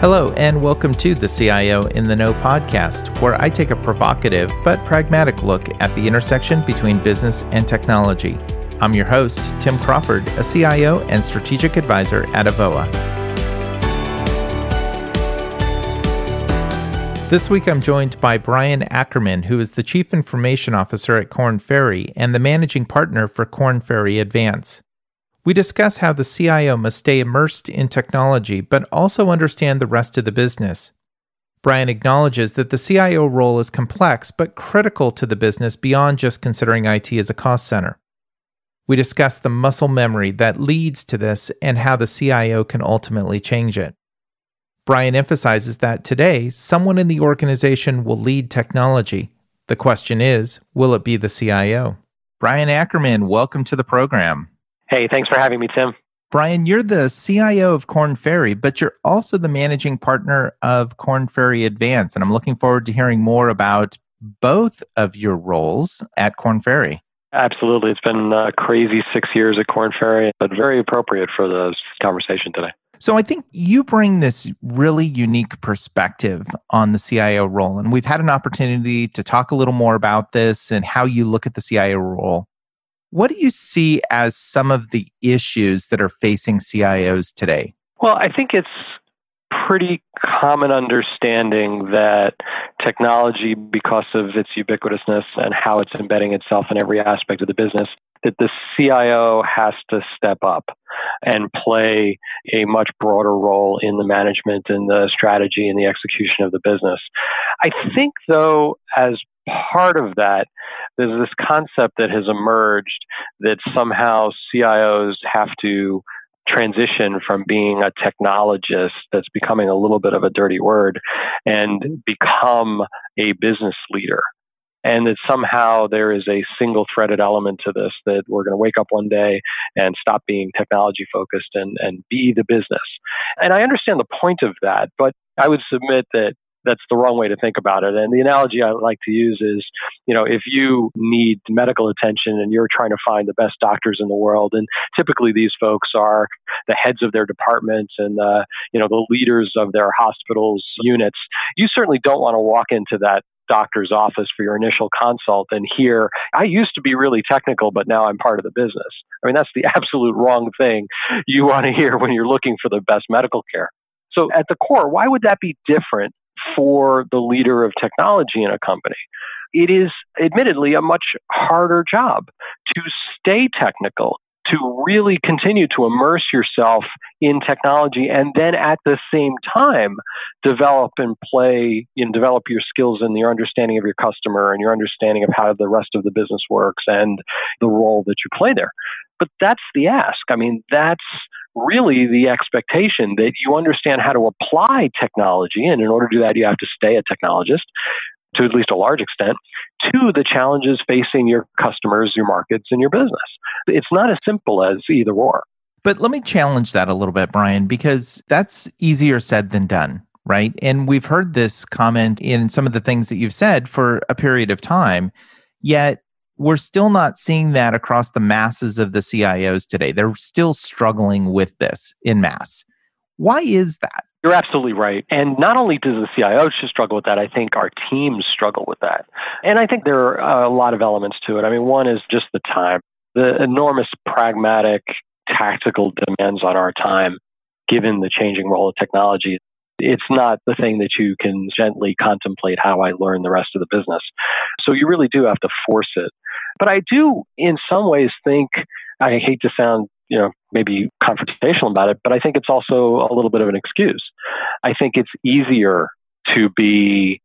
Hello, and welcome to the CIO in the Know podcast, where I take a provocative but pragmatic look at the intersection between business and technology. I'm your host, Tim Crawford, a CIO and strategic advisor at Avoa. This week I'm joined by Bryan Ackermann, who is the Chief Information Officer at Korn Ferry and the Managing Partner for Korn Ferry Advance. We discuss how the CIO must stay immersed in technology, but also understand the rest of the business. Bryan acknowledges that the CIO role is complex, but critical to the business beyond just considering IT as a cost center. We discuss the muscle memory that leads to this and how the CIO can ultimately change it. Bryan emphasizes that today, someone in the organization will lead technology. The question is, will it be the CIO? Bryan Ackermann, welcome to the program. Hey, thanks for having me, Tim. Bryan, you're the CIO of Korn Ferry, but you're also the managing partner of Korn Ferry Advance. And I'm looking forward to hearing more about both of your roles at Korn Ferry. Absolutely. It's been a crazy six years at Korn Ferry, but very appropriate for the conversation today. So I think you bring this really unique perspective on the CIO role. And we've had an opportunity to talk a little more about this and how you look at the CIO role. What do you see as some of the issues that are facing CIOs today? Well, I think it's pretty common understanding that technology, because of its ubiquitousness and how it's embedding itself in every aspect of the business, that the CIO has to step up and play a much broader role in the management and the strategy and the execution of the business. I think, though, as part of that, there's this concept that has emerged that somehow CIOs have to transition from being a technologist that's becoming a little bit of a dirty word and become a business leader. And that somehow there is a single threaded element to this that we're going to wake up one day and stop being technology focused and, and be the business. And I understand the point of that, but I would submit that that's the wrong way to think about it. And the analogy I like to use is, you know, if you need medical attention and you're trying to find the best doctors in the world, and typically these folks are the heads of their departments and the, you know, the leaders of their hospitals units, you certainly don't want to walk into that doctor's office for your initial consult and hear, I used to be really technical, but now I'm part of the business. I mean, that's the absolute wrong thing you want to hear when you're looking for the best medical care. So, at the core, why would that be different for the leader of technology in a company. It is admittedly a much harder job to stay technical, to really continue to immerse yourself in technology and then at the same time develop and play and develop your skills and your understanding of your customer and your understanding of how the rest of the business works and the role that you play there but that's the ask i mean that's really the expectation that you understand how to apply technology and in order to do that you have to stay a technologist to at least a large extent, to the challenges facing your customers, your markets, and your business. It's not as simple as either or. But let me challenge that a little bit, Bryan, because that's easier said than done, right? And we've heard this comment in some of the things that you've said for a period of time, yet we're still not seeing that across the masses of the CIOs today. They're still struggling with this in mass. Why is that? You're absolutely right. And not only does the CIO struggle with that, I think our teams struggle with that. And I think there are a lot of elements to it. I mean, one is just the time, the enormous pragmatic, tactical demands on our time, given the changing role of technology. It's not the thing that you can gently contemplate how I learn the rest of the business. So you really do have to force it. But I do, in some ways, think I hate to sound you know, maybe confrontational about it, but I think it's also a little bit of an excuse. I think it's easier to be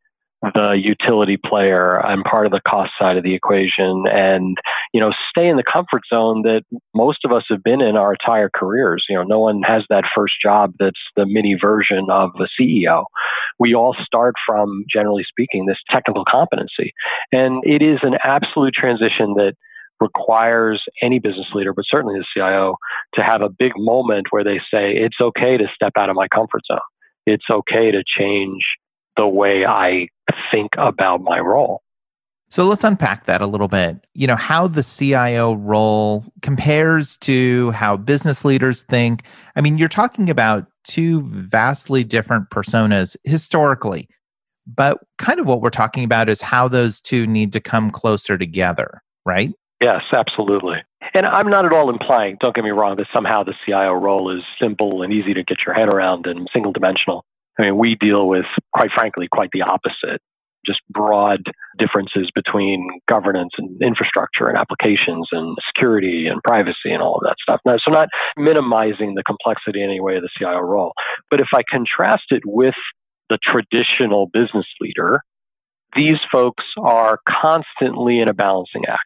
the utility player and part of the cost side of the equation and you know stay in the comfort zone that most of us have been in our entire careers. You know no one has that first job that's the mini version of the ceo we all start from generally speaking this technical competency. And it is an absolute transition that requires any business leader, but certainly the CIO, to have a big moment where they say, it's okay to step out of my comfort zone. It's okay to change the way I think about my role. So let's unpack that a little bit. You know, how the CIO role compares to how business leaders think. I mean, you're talking about two vastly different personas historically, but kind of what we're talking about is how those two need to come closer together, right? Yes, absolutely. And I'm not at all implying, don't get me wrong, that somehow the CIO role is simple and easy to get your head around and single dimensional. I mean, we deal with, quite frankly, quite the opposite just broad differences between governance and infrastructure and applications and security and privacy and all of that stuff. Now, so not minimizing the complexity in any way of the CIO role. But if I contrast it with the traditional business leader, these folks are constantly in a balancing act.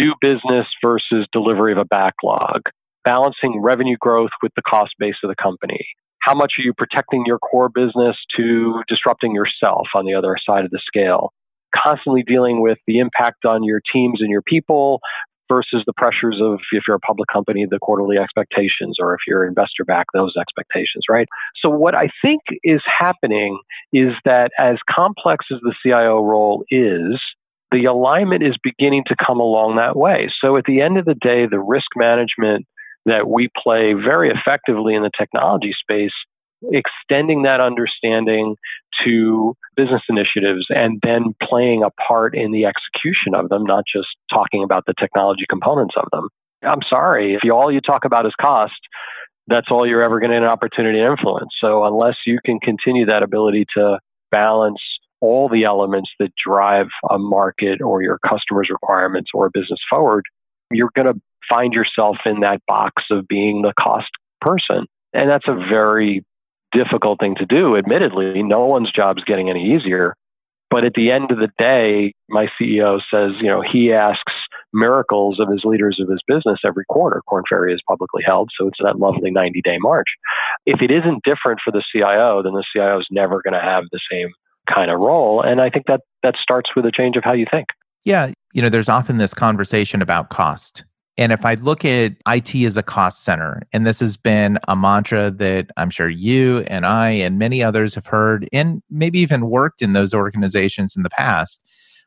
New business versus delivery of a backlog, balancing revenue growth with the cost base of the company. How much are you protecting your core business to disrupting yourself on the other side of the scale? Constantly dealing with the impact on your teams and your people versus the pressures of if you're a public company, the quarterly expectations, or if you're investor back, those expectations, right? So, what I think is happening is that as complex as the CIO role is, the alignment is beginning to come along that way. So, at the end of the day, the risk management that we play very effectively in the technology space extending that understanding to business initiatives and then playing a part in the execution of them, not just talking about the technology components of them. I'm sorry, if you, all you talk about is cost, that's all you're ever going to get an opportunity to influence. So unless you can continue that ability to balance all the elements that drive a market or your customers' requirements or a business forward, you're going to find yourself in that box of being the cost person. And that's a very difficult thing to do, admittedly. No one's job is getting any easier. But at the end of the day, my CEO says, you know, he asks miracles of his leaders of his business every quarter. Korn Ferry is publicly held, so it's that lovely 90 day march. If it isn't different for the CIO, then the CIO is never going to have the same kind of role. And I think that that starts with a change of how you think. Yeah. You know, there's often this conversation about cost and if I look at IT as a cost center, and this has been a mantra that I'm sure you and I and many others have heard, and maybe even worked in those organizations in the past,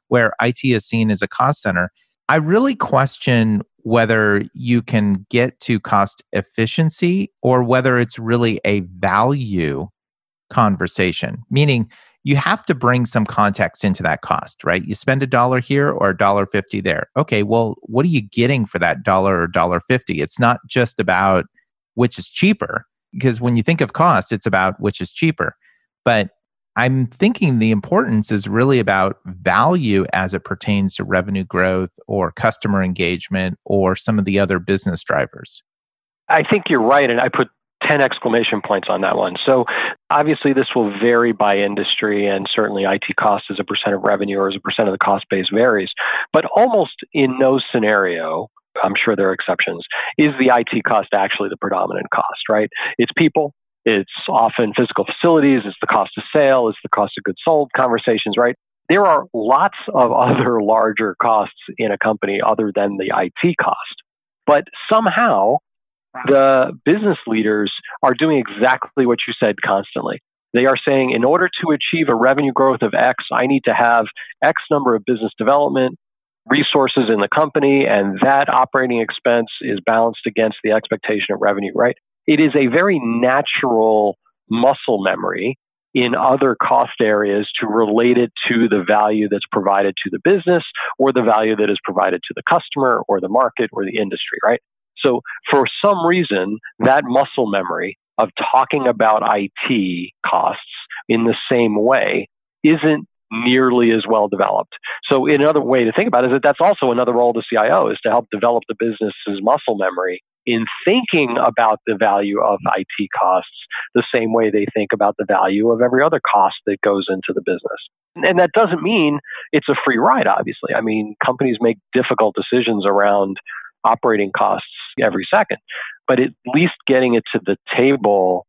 where IT is seen as a cost center, I really question whether you can get to cost efficiency or whether it's really a value conversation, meaning you have to bring some context into that cost, right? You spend a dollar here or a dollar fifty there. Okay, well, what are you getting for that dollar or dollar fifty? It's not just about which is cheaper, because when you think of cost, it's about which is cheaper. But I'm thinking the importance is really about value as it pertains to revenue growth or customer engagement or some of the other business drivers. I think you're right. And I put 10 exclamation points on that one. So obviously this will vary by industry and certainly IT cost as a percent of revenue or as a percent of the cost base varies. But almost in no scenario, I'm sure there are exceptions, is the IT cost actually the predominant cost, right? It's people, it's often physical facilities, it's the cost of sale, it's the cost of goods sold conversations, right? There are lots of other larger costs in a company other than the IT cost. But somehow the business leaders are doing exactly what you said constantly. They are saying, in order to achieve a revenue growth of X, I need to have X number of business development resources in the company, and that operating expense is balanced against the expectation of revenue, right? It is a very natural muscle memory in other cost areas to relate it to the value that's provided to the business or the value that is provided to the customer or the market or the industry, right? So for some reason, that muscle memory of talking about IT costs in the same way isn't nearly as well developed. So another way to think about it is that that's also another role of the CIO is to help develop the business's muscle memory in thinking about the value of IT costs the same way they think about the value of every other cost that goes into the business. And that doesn't mean it's a free ride, obviously. I mean, companies make difficult decisions around operating costs every second. But at least getting it to the table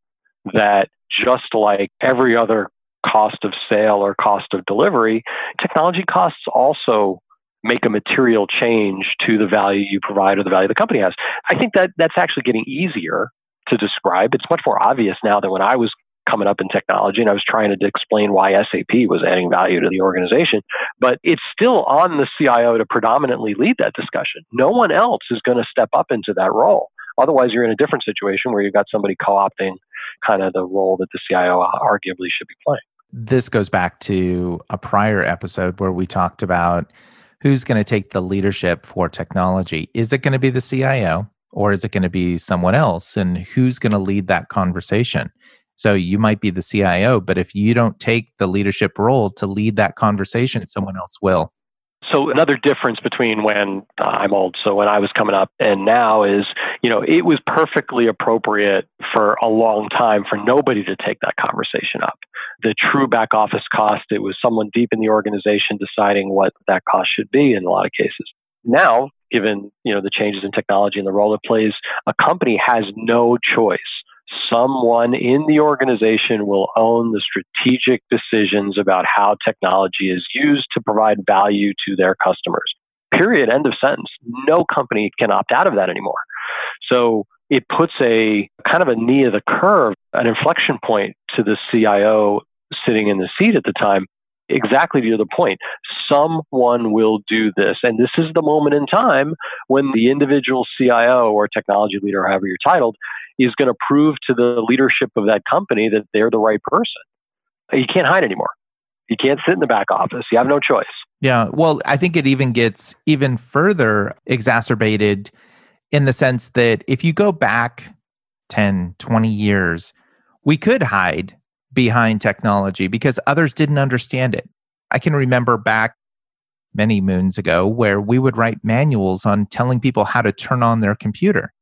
that just like every other cost of sale or cost of delivery, technology costs also make a material change to the value you provide or the value the company has. I think that that's actually getting easier to describe. It's much more obvious now than when I was coming up in technology and I was trying to explain why SAP was adding value to the organization. But it's still on the CIO to predominantly lead that discussion. No one else is going to step up into that role. Otherwise, you're in a different situation where you've got somebody co opting kind of the role that the CIO uh, arguably should be playing. This goes back to a prior episode where we talked about who's going to take the leadership for technology. Is it going to be the CIO or is it going to be someone else? And who's going to lead that conversation? So you might be the CIO, but if you don't take the leadership role to lead that conversation, someone else will. So another difference between when uh, I'm old, so when I was coming up and now is, you know, it was perfectly appropriate for a long time for nobody to take that conversation up. The true back office cost, it was someone deep in the organization deciding what that cost should be in a lot of cases. Now, given, you know, the changes in technology and the role it plays, a company has no choice someone in the organization will own the strategic decisions about how technology is used to provide value to their customers. Period. End of sentence. No company can opt out of that anymore. So it puts a kind of a knee of the curve, an inflection point to the CIO sitting in the seat at the time. Exactly to the point. Someone will do this. And this is the moment in time when the individual CIO or technology leader, however you're titled, is going to prove to the leadership of that company that they're the right person. You can't hide anymore. You can't sit in the back office. You have no choice. Yeah. Well, I think it even gets even further exacerbated in the sense that if you go back 10, 20 years, we could hide behind technology because others didn't understand it. I can remember back many moons ago where we would write manuals on telling people how to turn on their computer.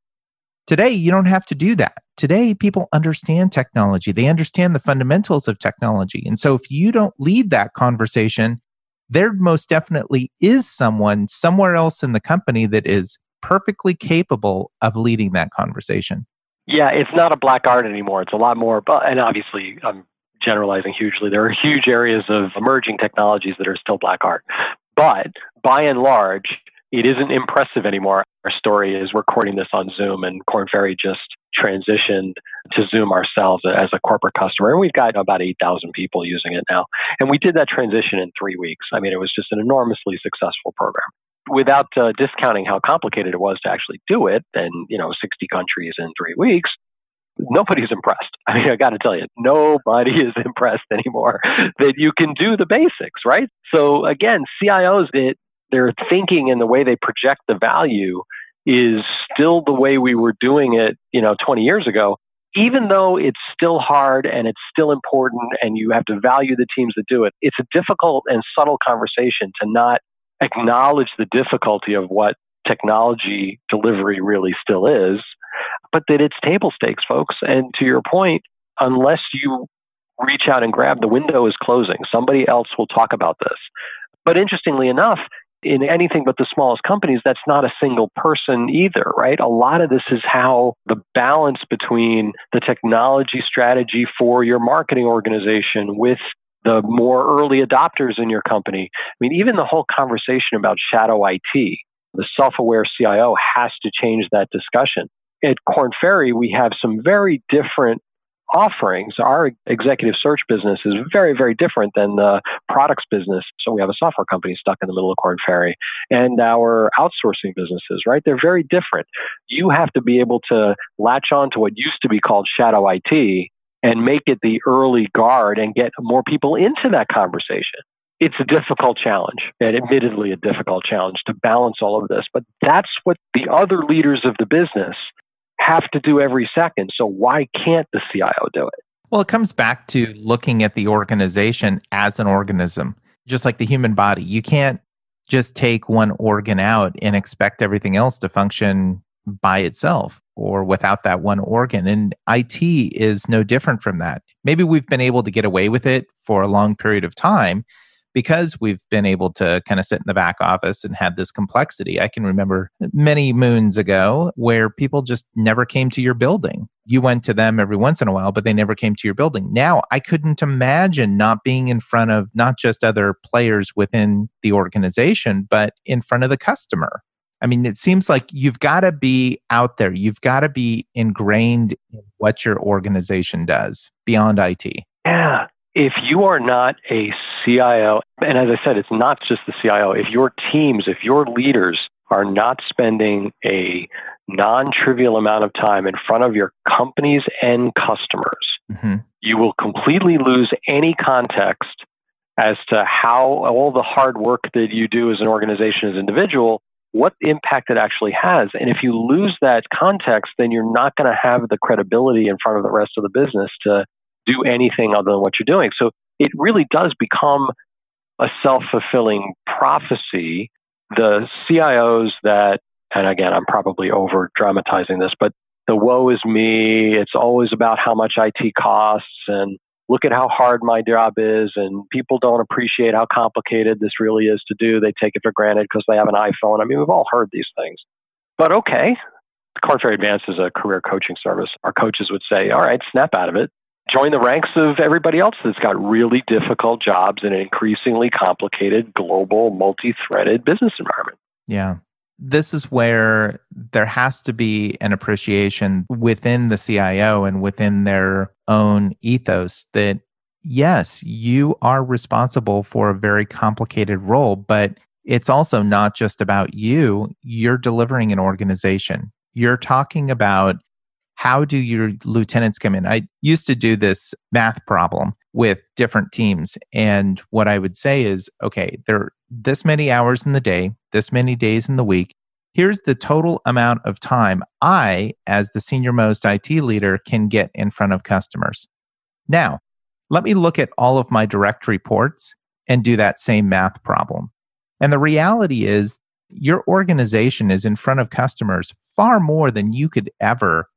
Today, you don't have to do that. Today, people understand technology, they understand the fundamentals of technology. And so, if you don't lead that conversation, there most definitely is someone somewhere else in the company that is perfectly capable of leading that conversation. Yeah, it's not a black art anymore. It's a lot more, but, and obviously, I'm generalizing hugely. There are huge areas of emerging technologies that are still black art. But by and large, it isn't impressive anymore. Our story is recording this on Zoom, and Korn Ferry just transitioned to Zoom ourselves as a corporate customer. And we've got about 8,000 people using it now. And we did that transition in three weeks. I mean, it was just an enormously successful program. Without uh, discounting how complicated it was to actually do it, and you know, 60 countries in three weeks, nobody's impressed. I mean, I got to tell you, nobody is impressed anymore that you can do the basics, right? So again, CIOs that their thinking and the way they project the value is still the way we were doing it, you know, 20 years ago, even though it's still hard and it's still important and you have to value the teams that do it. It's a difficult and subtle conversation to not acknowledge the difficulty of what technology delivery really still is, but that it's table stakes, folks. And to your point, unless you reach out and grab the window is closing, somebody else will talk about this. But interestingly enough, in anything but the smallest companies, that's not a single person either, right? A lot of this is how the balance between the technology strategy for your marketing organization with the more early adopters in your company. I mean, even the whole conversation about shadow IT, the self aware CIO has to change that discussion. At Korn Ferry, we have some very different offerings. Our executive search business is very, very different than the products business. So we have a software company stuck in the middle of Korn Ferry and our outsourcing businesses, right? They're very different. You have to be able to latch on to what used to be called shadow IT and make it the early guard and get more people into that conversation. It's a difficult challenge, and admittedly a difficult challenge to balance all of this. But that's what the other leaders of the business have to do every second. So why can't the CIO do it? Well, it comes back to looking at the organization as an organism, just like the human body. You can't just take one organ out and expect everything else to function by itself or without that one organ. And IT is no different from that. Maybe we've been able to get away with it for a long period of time because we've been able to kind of sit in the back office and have this complexity. I can remember many moons ago where people just never came to your building. You went to them every once in a while, but they never came to your building. Now, I couldn't imagine not being in front of not just other players within the organization, but in front of the customer I mean, it seems like you've got to be out there. You've got to be ingrained in what your organization does beyond IT. Yeah. If you are not a CIO, and as I said, it's not just the CIO, if your teams, if your leaders are not spending a non trivial amount of time in front of your company's end customers, mm-hmm. you will completely lose any context as to how all the hard work that you do as an organization, as an individual, what impact it actually has. And if you lose that context, then you're not going to have the credibility in front of the rest of the business to do anything other than what you're doing. So it really does become a self fulfilling prophecy. The CIOs that, and again, I'm probably over dramatizing this, but the woe is me. It's always about how much IT costs and look at how hard my job is and people don't appreciate how complicated this really is to do. They take it for granted because they have an iPhone. I mean, we've all heard these things. But okay, Korn Ferry Advance is a career coaching service. Our coaches would say, all right, snap out of it. Join the ranks of everybody else that's got really difficult jobs in an increasingly complicated, global, multi threaded business environment. Yeah this is where there has to be an appreciation within the CIO and within their own ethos that yes, you are responsible for a very complicated role, but it's also not just about you. You're delivering an organization. You're talking about how do your lieutenants come in? I used to do this math problem with different teams. And what I would say is, okay, there are this many hours in the day, this many days in the week. Here's the total amount of time I, as the senior most IT leader, can get in front of customers. Now, let me look at all of my direct reports and do that same math problem. And the reality is, your organization is in front of customers far more than you could ever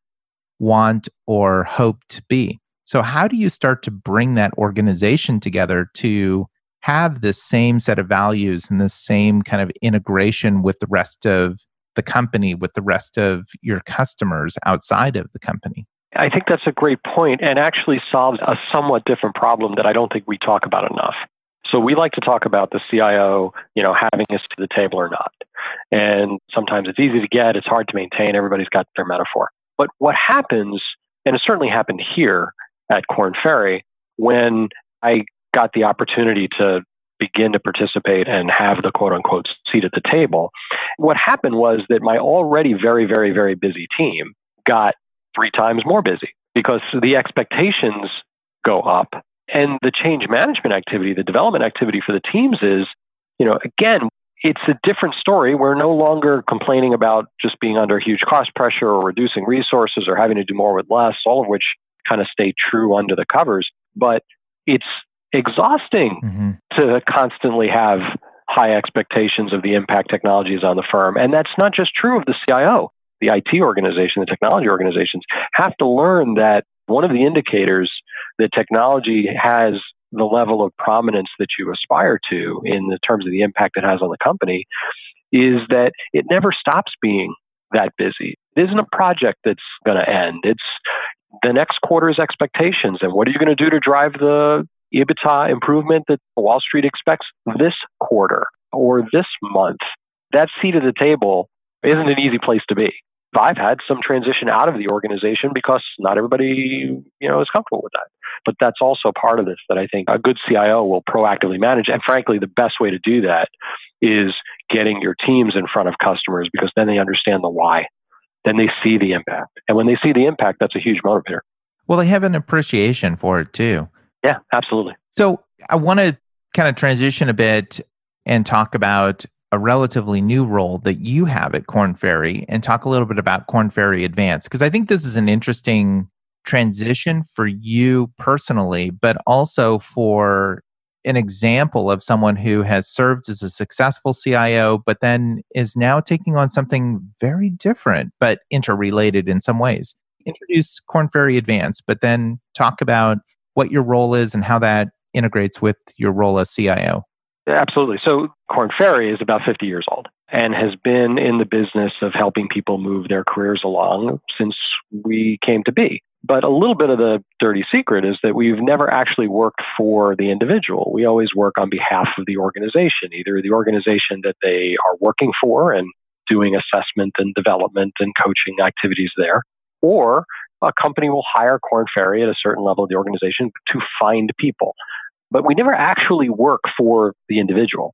want or hope to be. So, how do you start to bring that organization together to have this same set of values and this same kind of integration with the rest of the company, with the rest of your customers outside of the company? I think that's a great point and actually solves a somewhat different problem that I don't think we talk about enough. So we like to talk about the CIO, you know, having us to the table or not. And sometimes it's easy to get, it's hard to maintain, everybody's got their metaphor. But what happens, and it certainly happened here at Korn Ferry, when I got the opportunity to begin to participate and have the quote unquote seat at the table, what happened was that my already very, very, very busy team got three times more busy because the expectations go up and the change management activity, the development activity for the teams is, you know, again, it's a different story. We're no longer complaining about just being under huge cost pressure or reducing resources or having to do more with less, all of which kind of stay true under the covers. But it's exhausting mm-hmm. to constantly have high expectations of the impact technologies on the firm. And that's not just true of the CIO. The IT organization, the technology organizations have to learn that one of the indicators that technology has the level of prominence that you aspire to in the terms of the impact it has on the company is that it never stops being that busy. It isn't a project that's going to end. It's the next quarter's expectations and what are you going to do to drive the EBITDA improvement that Wall Street expects this quarter or this month. That seat at the table isn't an easy place to be. I've had some transition out of the organization because not everybody, you know, is comfortable with that. But that's also part of this that I think a good CIO will proactively manage. And frankly, the best way to do that is getting your teams in front of customers because then they understand the why. Then they see the impact. And when they see the impact, that's a huge motivator. Well, they have an appreciation for it too. Yeah, absolutely. So I want to kind of transition a bit and talk about a relatively new role that you have at Korn Ferry and talk a little bit about Korn Ferry Advance because I think this is an interesting transition for you personally, but also for an example of someone who has served as a successful CIO, but then is now taking on something very different, but interrelated in some ways. Introduce Korn Ferry Advance, but then talk about what your role is and how that integrates with your role as CIO. Absolutely. So, Korn Ferry is about 50 years old and has been in the business of helping people move their careers along since we came to be. But a little bit of the dirty secret is that we've never actually worked for the individual. We always work on behalf of the organization, either the organization that they are working for and doing assessment and development and coaching activities there. Or a company will hire Korn Ferry at a certain level of the organization to find people. But we never actually work for the individual.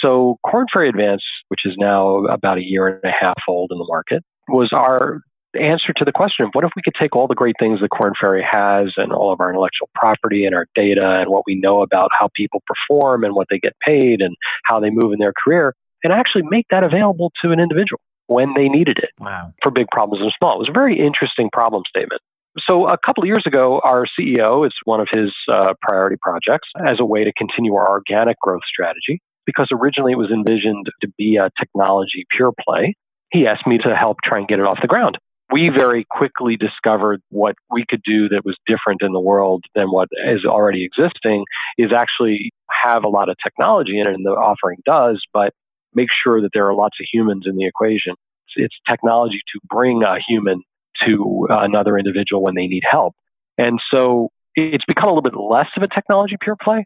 So Korn Ferry Advance, which is now about a year and a half old in the market, was our answer to the question of what if we could take all the great things that Korn Ferry has and all of our intellectual property and our data and what we know about how people perform and what they get paid and how they move in their career and actually make that available to an individual when they needed it wow. for big problems and small. It was a very interesting problem statement. So a couple of years ago, our CEO, it's one of his uh, priority projects as a way to continue our organic growth strategy because originally it was envisioned to be a technology pure play. He asked me to help try and get it off the ground. We very quickly discovered what we could do that was different in the world than what is already existing is actually have a lot of technology in it, and the offering does, but make sure that there are lots of humans in the equation. It's, technology to bring a human to uh, another individual when they need help. And so it's become a little bit less of a technology pure play,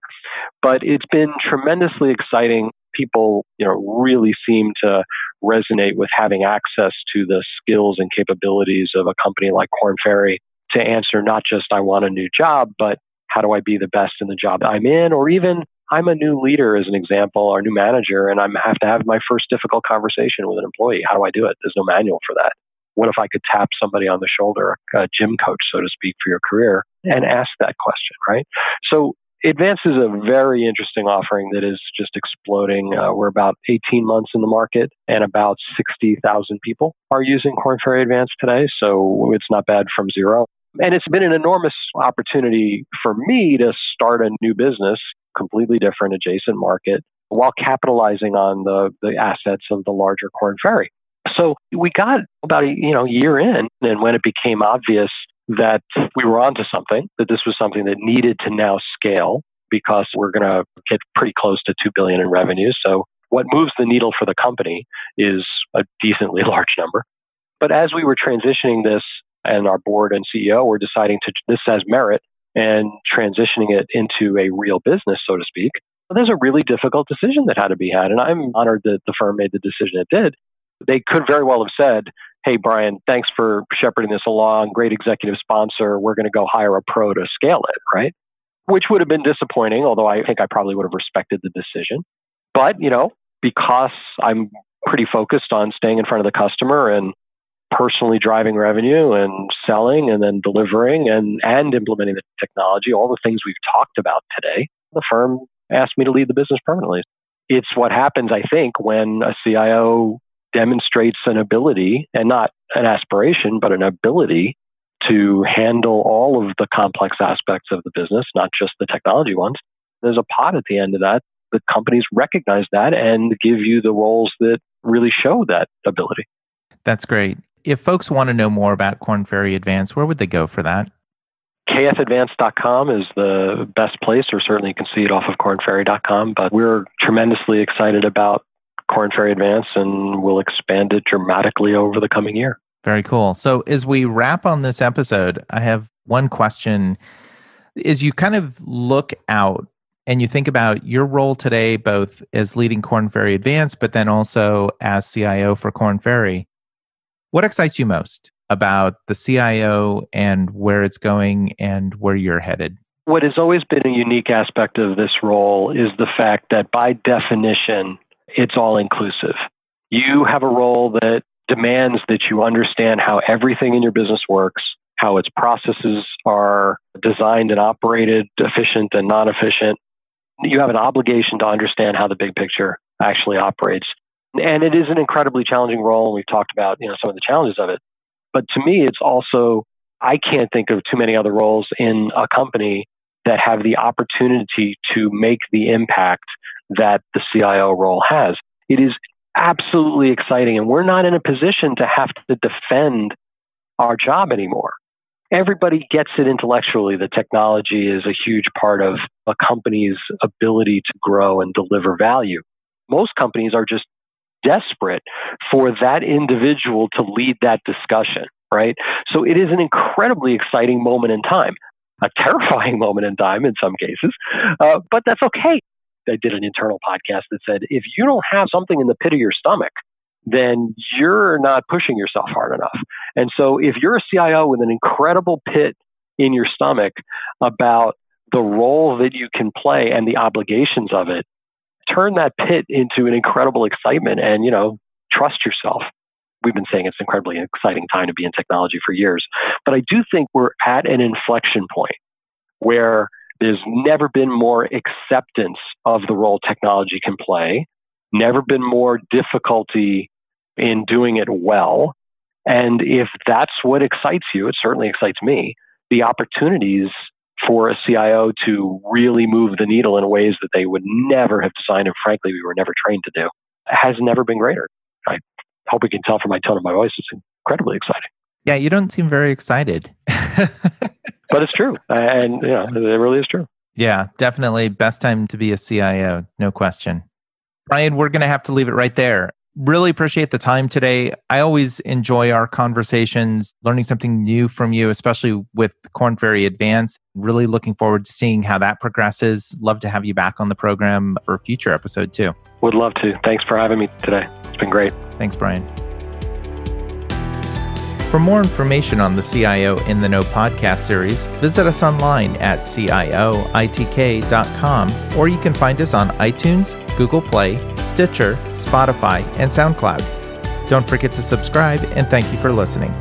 but it's been tremendously exciting. People, you know, really seem to resonate with having access to the skills and capabilities of a company like Korn Ferry to answer not just I want a new job, but how do I be the best in the job I'm in, or even I'm a new leader, as an example, or new manager, and I have to have my first difficult conversation with an employee. How do I do it? There's no manual for that. What if I could tap somebody on the shoulder, a gym coach, so to speak, for your career, and ask that question, right? So Advance is a very interesting offering that is just exploding. Uh, we're about 18 months in the market, and about 60,000 people are using Korn Ferry Advance today. So it's not bad from zero. And it's been an enormous opportunity for me to start a new business, completely different adjacent market, while capitalizing on the, the assets of the larger Korn Ferry. So we got about a you know year in, and when it became obvious that we were onto something, that this was something that needed to now scale because we're going to get pretty close to two billion in revenue. So what moves the needle for the company is a decently large number. But as we were transitioning this, and our board and CEO were deciding to this has merit and transitioning it into a real business, so to speak. There's a really difficult decision that had to be had, and I'm honored that the firm made the decision it did they could very well have said, Hey, Bryan, thanks for shepherding this along. Great executive sponsor. We're going to go hire a pro to scale it, right? Which would have been disappointing, although I think I probably would have respected the decision. But, you know, because I'm pretty focused on staying in front of the customer and personally driving revenue and selling and then delivering and, and implementing the technology, all the things we've talked about today, the firm asked me to lead the business permanently. It's what happens, I think, when a CIO demonstrates an ability and not an aspiration, but an ability to handle all of the complex aspects of the business, not just the technology ones. There's a pot at the end of that. The companies recognize that and give you the roles that really show that ability. That's great. If folks want to know more about Korn Ferry Advance, where would they go for that? kfadvance.com is the best place, or certainly you can see it off of kornferry.com. But we're tremendously excited about Korn Ferry Advance and we'll expand it dramatically over the coming year. Very cool. So, as we wrap on this episode, I have one question. As you kind of look out and you think about your role today, both as leading Korn Ferry Advance, but then also as CIO for Korn Ferry, what excites you most about the CIO and where it's going and where you're headed? What has always been a unique aspect of this role is the fact that, by definition, it's all inclusive. You have a role that demands that you understand how everything in your business works, how its processes are designed and operated, efficient and non efficient. You have an obligation to understand how the big picture actually operates. And it is an incredibly challenging role. And we've talked about you know, some of the challenges of it. But to me, it's also, I can't think of too many other roles in a company that have the opportunity to make the impact that the CIO role has. It is absolutely exciting, and we're not in a position to have to defend our job anymore. Everybody gets it intellectually that technology is a huge part of a company's ability to grow and deliver value. Most companies are just desperate for that individual to lead that discussion, right? So it is an incredibly exciting moment in time, a terrifying moment in time in some cases, uh, but that's okay I did an internal podcast that said if you don't have something in the pit of your stomach then you're not pushing yourself hard enough. And so if you're a CIO with an incredible pit in your stomach about the role that you can play and the obligations of it, turn that pit into an incredible excitement and, you know, trust yourself. We've been saying it's an incredibly exciting time to be in technology for years. But I do think we're at an inflection point where there's never been more acceptance of the role technology can play, never been more difficulty in doing it well. And if that's what excites you, it certainly excites me, the opportunities for a CIO to really move the needle in ways that they would never have designed, and frankly, we were never trained to do, has never been greater. I hope we can tell from my tone of my voice, it's incredibly exciting. Yeah, you don't seem very excited. but it's true. And, you know, it really is true. Yeah, definitely. Best time to be a CIO, no question. Bryan, we're going to have to leave it right there. Really appreciate the time today. I always enjoy our conversations, learning something new from you, especially with Korn Ferry Advance. Really looking forward to seeing how that progresses. Love to have you back on the program for a future episode too. Would love to. Thanks for having me today. It's been great. Thanks, Bryan. For more information on the CIO in the Know podcast series, visit us online at cioitk.com or you can find us on iTunes, Google Play, Stitcher, Spotify, and SoundCloud. Don't forget to subscribe and thank you for listening.